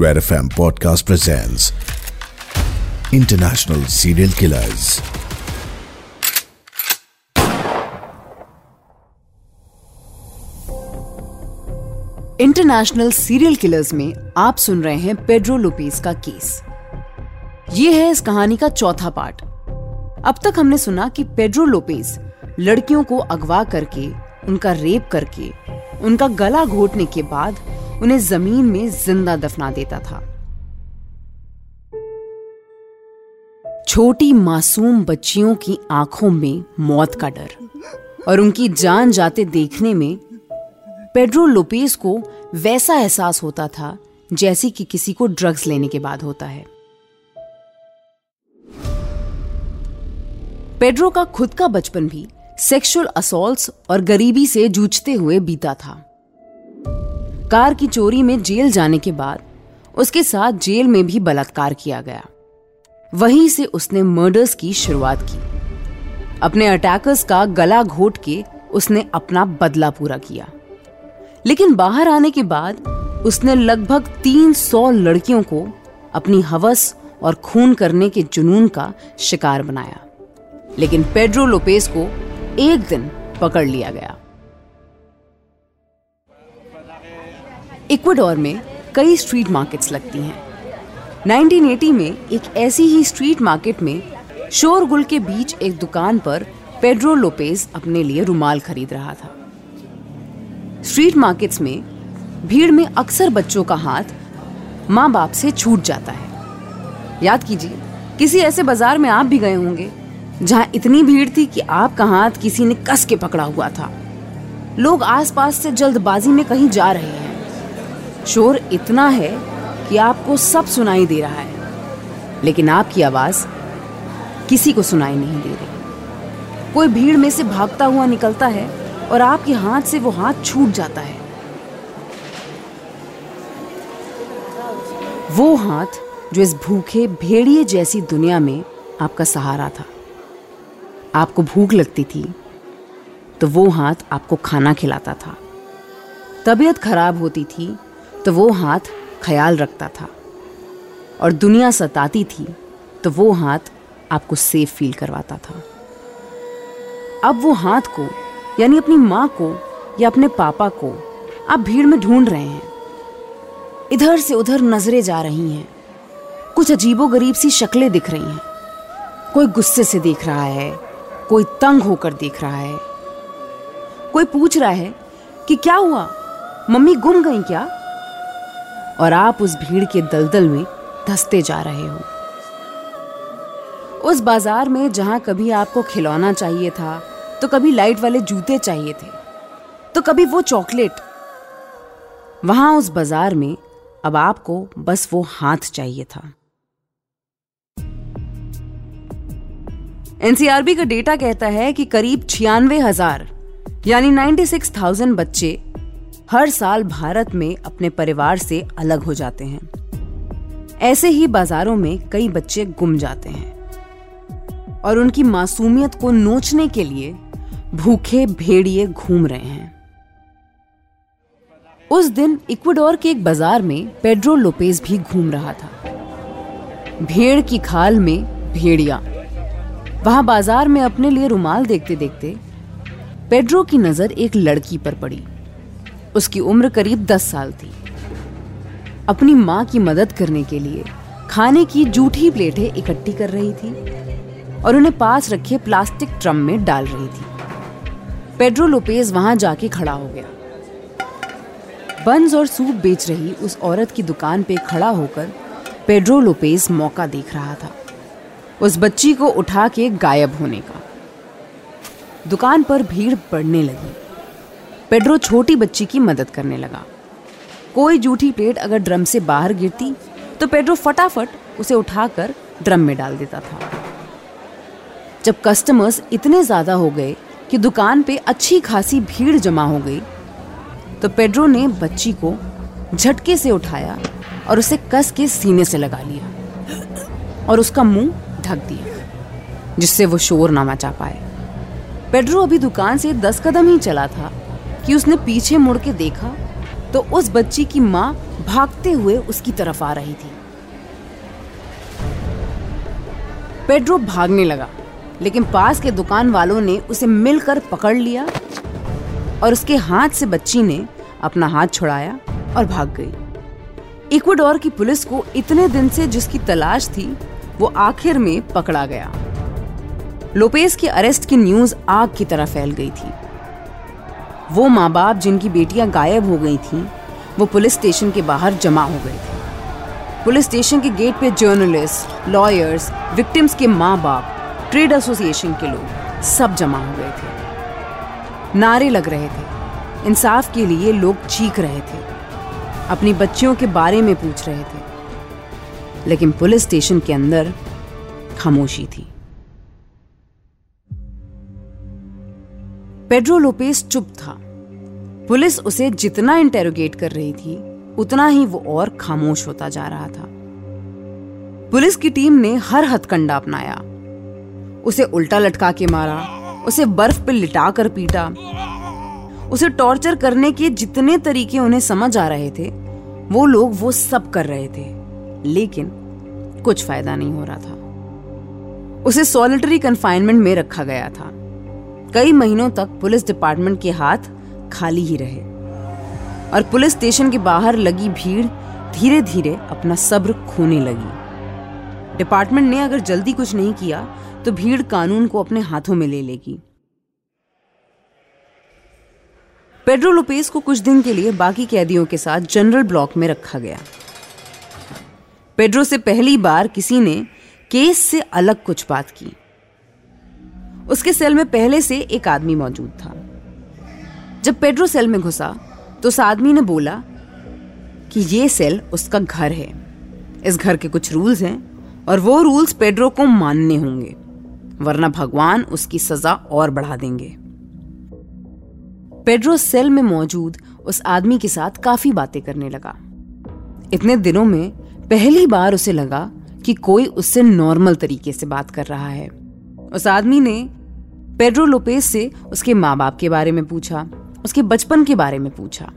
Red FM Podcast presents International Serial Killers. International serial killers में आप सुन रहे हैं पेड्रो लोपेज का केस ये है इस कहानी का चौथा पार्ट अब तक हमने सुना कि पेड्रो लोपेज लड़कियों को अगवा करके, उनका रेप करके, उनका गला घोटने के बाद उन्हें ज़मीन में ज़िंदा दफना देता था। छोटी मासूम बच्चियों की आँखों में मौत का डर और उनकी जान जाते देखने में पेड्रो लोपेज को वैसा एहसास होता था जैसे कि किसी को ड्रग्स लेने के बाद होता है। पेड्रो का खुद का बचपन भी सेक्सुअल असोल्ट्स और गरीबी से जूझते हुए बीता था। कार की चोरी में जेल जाने के बाद उसके साथ जेल में भी बलात्कार किया गया। वहीं से उसने मर्डर्स की शुरुआत की। अपने अटैकर्स का गला घोट के उसने अपना बदला पूरा किया। लेकिन बाहर आने के बाद उसने लगभग 300 लड़कियों को अपनी हवस और खून करने के जुनून का शिकार बनाया। लेकिन पेड्रो लोपेस को एक दिन पकड़ लिया गया। इक्वाडोर में कई स्ट्रीट मार्केट्स लगती हैं। 1980 में एक ऐसी ही स्ट्रीट मार्केट में शोरगुल के बीच एक दुकान पर पेड्रो लोपेज अपने लिए रुमाल खरीद रहा था। स्ट्रीट मार्केट्स में भीड़ में अक्सर बच्चों का हाथ माँ बाप से छूट जाता है। याद कीजिए, किसी ऐसे बाज़ार में आप भी गए होंगे, जहाँ इतनी भीड़ थी कि आपका हाथ किसी ने कस के पकड़ा हुआ था। लोग आसपास से जल्दबाजी में कहीं जा रहे हैं। शोर इतना है कि आपको सब सुनाई दे रहा है। लेकिन आपकी आवाज़ किसी को सुनाई नहीं दे रही। कोई भीड़ में से भागता हुआ निकलता है और आपके हाथ से वो हाथ छूट जाता है। वो हाथ जो इस भूखे, भेड़िए जैसी दुनिया में आपका सहारा था। आपको भूख लगती थी तो वो हाथ आपको खाना खिलाता था। तबीयत खराब होती थी तो वो हाथ ख्याल रखता था। और दुनिया सताती थी तो वो हाथ आपको सेफ़ फील करवाता था। अब वो हाथ को, यानी अपनी माँ को, या अपने पापा को, आप भीड़ में ढूंढ रहे हैं। इधर से उधर नज़रें जा रही हैं। कुछ अजीबो गरीब सी शक्लें दिख रही हैं। कोई गुस्से से देख रहा है, कोई तंग होकर देख रहा है। कोई पूछ रहा है कि क्या हुआ? मम्मी गुम गई क्या? और आप उस भीड़ के दलदल में धसते जा रहे हो। उस बाज़ार में जहाँ कभी आपको खिलौना चाहिए था तो कभी लाइट वाले जूते चाहिए थे तो कभी वो चॉकलेट। वहाँ उस बाज़ार में अब आपको बस वो हाथ चाहिए था। एनसीआरबी का डेटा कहता है कि करीब छियानवे हज़ार यानी 96,000 बच्चे हर साल भारत में अपने परिवार से अलग हो जाते हैं। ऐसे ही बाजारों में कई बच्चे गुम जाते हैं। और उनकी मासूमियत को नोचने के लिए भूखे भेड़िए घूम रहे हैं। उस दिन इक्वाडोर के एक बाज़ार में पेड्रो लोपेज भी घूम रहा था। भेड़ की खाल में भेड़िया। वहाँ बाज़ार में अपने लिए रुमाल देखते देखते पेड्रो की नज़र एक लड़की पर पड़ी। उसकी उम्र करीब दस साल थी। अपनी माँ की मदद करने के लिए खाने की जूठी प्लेटें इकट्ठी कर रही थी और उन्हें पास रखे प्लास्टिक ट्रम में डाल रही थी। पेड्रो लोपेज वहाँ जाके खड़ा हो गया। बंस और सूप बेच रही उस औरत की दुकान पे खड़ा होकर पेड्रो लोपेज मौका देख रहा था। उस बच्ची को उठा के गायब होने का। दुकान पर भीड़ बढ़ने लगी। पेड्रो छोटी बच्ची की मदद करने लगा। कोई जूठी प्लेट अगर ड्रम से बाहर गिरती तो पेड्रो फटाफट उसे उठाकर ड्रम में डाल देता था। जब कस्टमर्स इतने ज़्यादा हो गए कि दुकान पे अच्छी खासी भीड़ जमा हो गई तो पेड्रो ने बच्ची को झटके से उठाया और उसे कस के सीने से लगा लिया और उसका मुँह ढक दिया, जिससे वो शोर ना मचा पाए। पेड्रो अभी दुकान से दस कदम ही चला था कि उसने पीछे मुड़ के देखा तो उस बच्ची की माँ भागते हुए उसकी तरफ़ आ रही थी। पेड्रो भागने लगा, लेकिन पास के दुकान वालों ने उसे मिलकर पकड़ लिया और उसके हाथ से बच्ची ने अपना हाथ छुड़ाया और भाग गई। इक्वाडोर की पुलिस को इतने दिन से जिसकी तलाश थी, वो आखिर में पकड़ा गया। लोपेस की अरेस्ट की न्यूज़ आग की तरह फैल गई थी। वो माँ बाप जिनकी बेटियाँ गायब हो गई थीं, वो पुलिस स्टेशन के बाहर जमा हो गए थे। पुलिस स्टेशन के गेट पे जर्नलिस्ट लॉयर्स विक्टिम्स के माँ बाप ट्रेड एसोसिएशन के लोग सब जमा हो गए थे। नारे लग रहे थे। इंसाफ के लिए लोग चीख रहे थे। अपनी बच्चियों के बारे में पूछ रहे थे। लेकिन पुलिस स्टेशन के अंदर खामोशी थी। पेड्रो लोपेस चुप था। पुलिस उसे जितना इंटेरोगेट कर रही थी, उतना ही वो और खामोश होता जा रहा था। पुलिस की टीम ने हर हथकंडा अपनाया। उसे उल्टा लटका के मारा, उसे बर्फ़ पर लिटा कर पीटा। उसे टॉर्चर करने के जितने तरीके उन्हें समझ आ रहे थे, वो लोग वो सब कर रहे थे। लेकिन कुछ फ़ायदा नहीं हो रहा था। उसे सॉलिटरी कन्फाइनमेंट में रखा गया था। कई महीनों तक पुलिस डिपार्टमेंट के हाथ खाली ही रहे और पुलिस स्टेशन के बाहर लगी भीड़ धीरे धीरे अपना सब्र खोने लगी। डिपार्टमेंट ने अगर जल्दी कुछ नहीं किया तो भीड़ कानून को अपने हाथों में ले लेगी। पेड्रो लोपेस को कुछ दिन के लिए बाकी कैदियों के साथ जनरल ब्लॉक में रखा गया। पेड्रो से पहली बार किसी ने केस से अलग कुछ बात की। उसके सेल में पहले से एक आदमी मौजूद था। जब पेड्रो सेल में घुसा तो उस आदमी ने बोला कि ये सेल उसका घर है। इस घर के कुछ रूल्स हैं और वो रूल्स पेड्रो को मानने होंगे, वरना भगवान उसकी सजा और बढ़ा देंगे। पेड्रो सेल में मौजूद उस आदमी के साथ काफ़ी बातें करने लगा। इतने दिनों में पहली बार उसे लगा कि कोई उससे नॉर्मल तरीके से बात कर रहा है। उस आदमी ने पेड्रो लोपेस से उसके माँ बाप के बारे में पूछा, उसके बचपन के बारे में पूछा।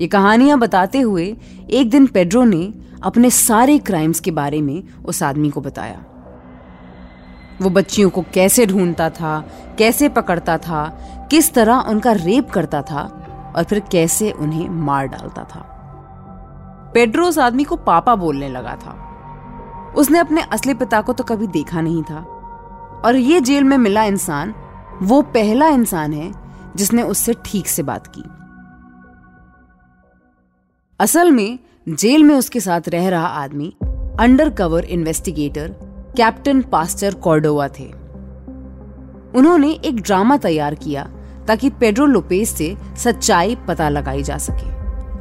ये कहानियाँ बताते हुए एक दिन पेड्रो ने अपने सारे क्राइम्स के बारे में उस आदमी को बताया। वो बच्चियों को कैसे ढूंढता था, कैसे पकड़ता था, किस तरह उनका रेप करता था और फिर कैसे उन्हें मार डालता था। पेड्रो उस आदमी को पापा बोलने लगा था। उसने अपने असली पिता को तो कभी देखा नहीं था। और ये जेल में मिला इंसान, वो पहला इंसान है जिसने उससे ठीक से बात की। असल में, जेल में उसके साथ रह रहा आदमी under cover investigator captain pastor Cordova थे। उन्होंने एक ड्रामा तैयार किया ताकि पेड्रो लोपेस से सच्चाई पता लगाई जा सके।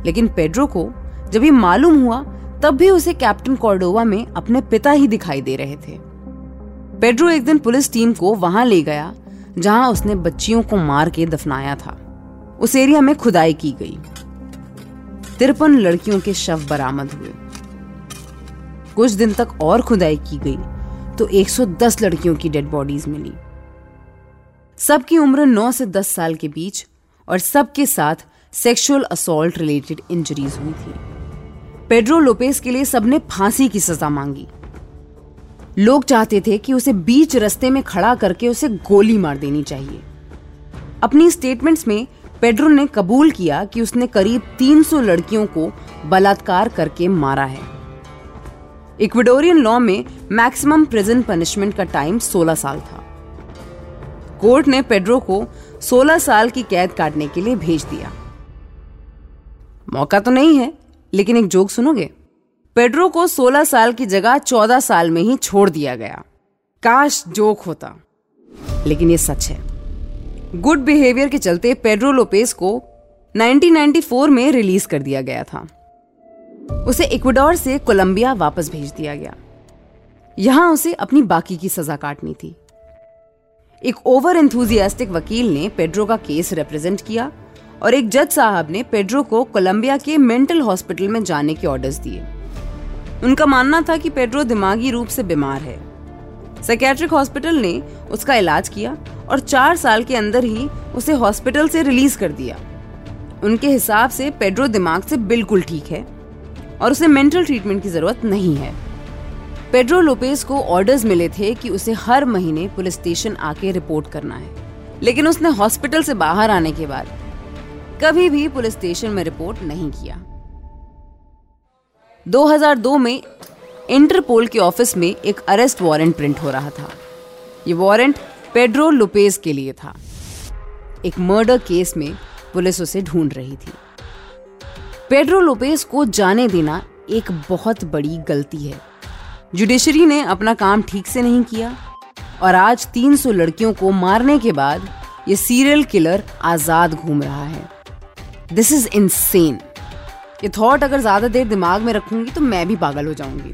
लेकिन पेड्रो को, जब ये मालूम हुआ, तब भी उसे कैप्टन कॉर्डोवा में अपने पिता ही दिखाई दे रहे थे। पेड्रो एक दिन पुलिस टीम को वहाँ ले गया, जहाँ उसने बच्चियों को मार के दफनाया था। उस एरिया में खुदाई की गई। तिरपन लड़कियों के शव बरामद हुए। कुछ दिन तक और खुदाई की गई तो 110 लड़कियों की डेड बॉडीज मिली। सबकी उम्र 9 से 10 साल के बीच और सबके साथ सेक्सुअल असॉल्ट रिलेटेड इंजरीज हुई थी। पेड्रो लोपेस के लिए सबने फांसी की सजा मांगी। लोग चाहते थे कि उसे बीच रस्ते में खड़ा करके उसे गोली मार देनी चाहिए। अपनी स्टेटमेंट्स में पेड्रो ने कबूल किया कि उसने करीब 300 लड़कियों को बलात्कार करके मारा है। इक्वेडोरियन लॉ में मैक्सिमम प्रेजेंट पनिशमेंट का टाइम 16 साल था। कोर्ट ने पेड्रो को 16 साल की कैद काटने के लिए भेज दिया। मौका तो नहीं है, लेकिन एक जोक सुनोगे? पेड्रो को 16 साल की जगह 14 साल में ही छोड़ दिया गया। काश जोक होता। लेकिन ये सच है। गुड बिहेवियर के चलते पेड्रो लोपेस को 1994 में रिलीज़ कर दिया गया था। उसे इक्वाडोर से कोलंबिया वापस भेज दिया गया। यहाँ उसे अपनी बाकी की सजा काटनी थी। एक ओवर एंथुजियास्टिक वकील ने पेड्रो का केस रिप्रेजेंट किया और एक जज साहब ने पेड्रो को कोलंबिया के मेंटल हॉस्पिटल में जाने के ऑर्डर्स दिए। उनका मानना था कि पेड्रो दिमागी रूप से बीमार है। साइकेट्रिक हॉस्पिटल ने उसका इलाज किया और चार साल के अंदर ही उसे हॉस्पिटल से रिलीज़ कर दिया। उनके हिसाब से पेड्रो दिमाग से बिल्कुल ठीक है और उसे मेंटल ट्रीटमेंट की ज़रूरत नहीं है। पेड्रो लोपेज को ऑर्डर्स मिले थे कि उसे हर महीने पुलिस स्टेशन आके रिपोर्ट करना है। लेकिन उसने हॉस्पिटल से बाहर आने के बाद कभी भी पुलिस स्टेशन में रिपोर्ट नहीं किया। 2002 में इंटरपोल के ऑफ़िस में एक अरेस्ट वारंट प्रिंट हो रहा था। ये वारंट पेड्रो लुपेज के लिए था। एक मर्डर केस में पुलिस उसे ढूंढ रही थी। पेड्रो लोपेज को जाने देना एक बहुत बड़ी गलती है। जुडिशरी ने अपना काम ठीक से नहीं किया और आज 300 लड़कियों को मारने के बाद ये सीरियल किलर आज़ाद घूम रहा है। दिस इज़ इनसेन ये थॉट अगर ज़्यादा देर दिमाग में रखूँगी तो मैं भी पागल हो जाऊँगी।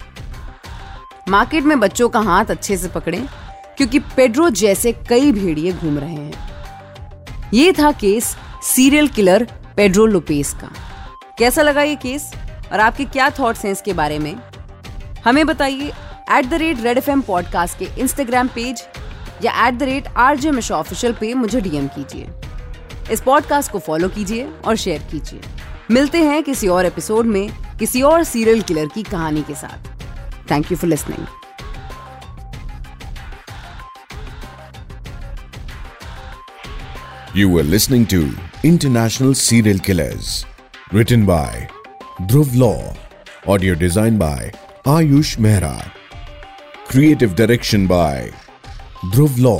मार्केट में बच्चों का हाथ अच्छे से पकड़ें, क्योंकि पेड्रो जैसे कई भेड़िए घूम रहे हैं। ये था case serial killer Pedro Lopez का। कैसा लगा ये केस? और आपके क्या थॉट्स हैं इसके बारे में? हमें बताइए at the rate red F podcast के इंस्टाग्राम पेज या at the rate R J Misha official पे मुझे डीएम कीजिए। इस पॉडकास्ट को फॉलो कीजिए और शेयर कीजिए। मिलते हैं किसी और एपिसोड में, किसी और सीरियल किलर की कहानी के साथ। Thank you for listening you are listening to international serial killers written by Dhruv Law audio design by Ayush Mehra creative direction by Dhruv Law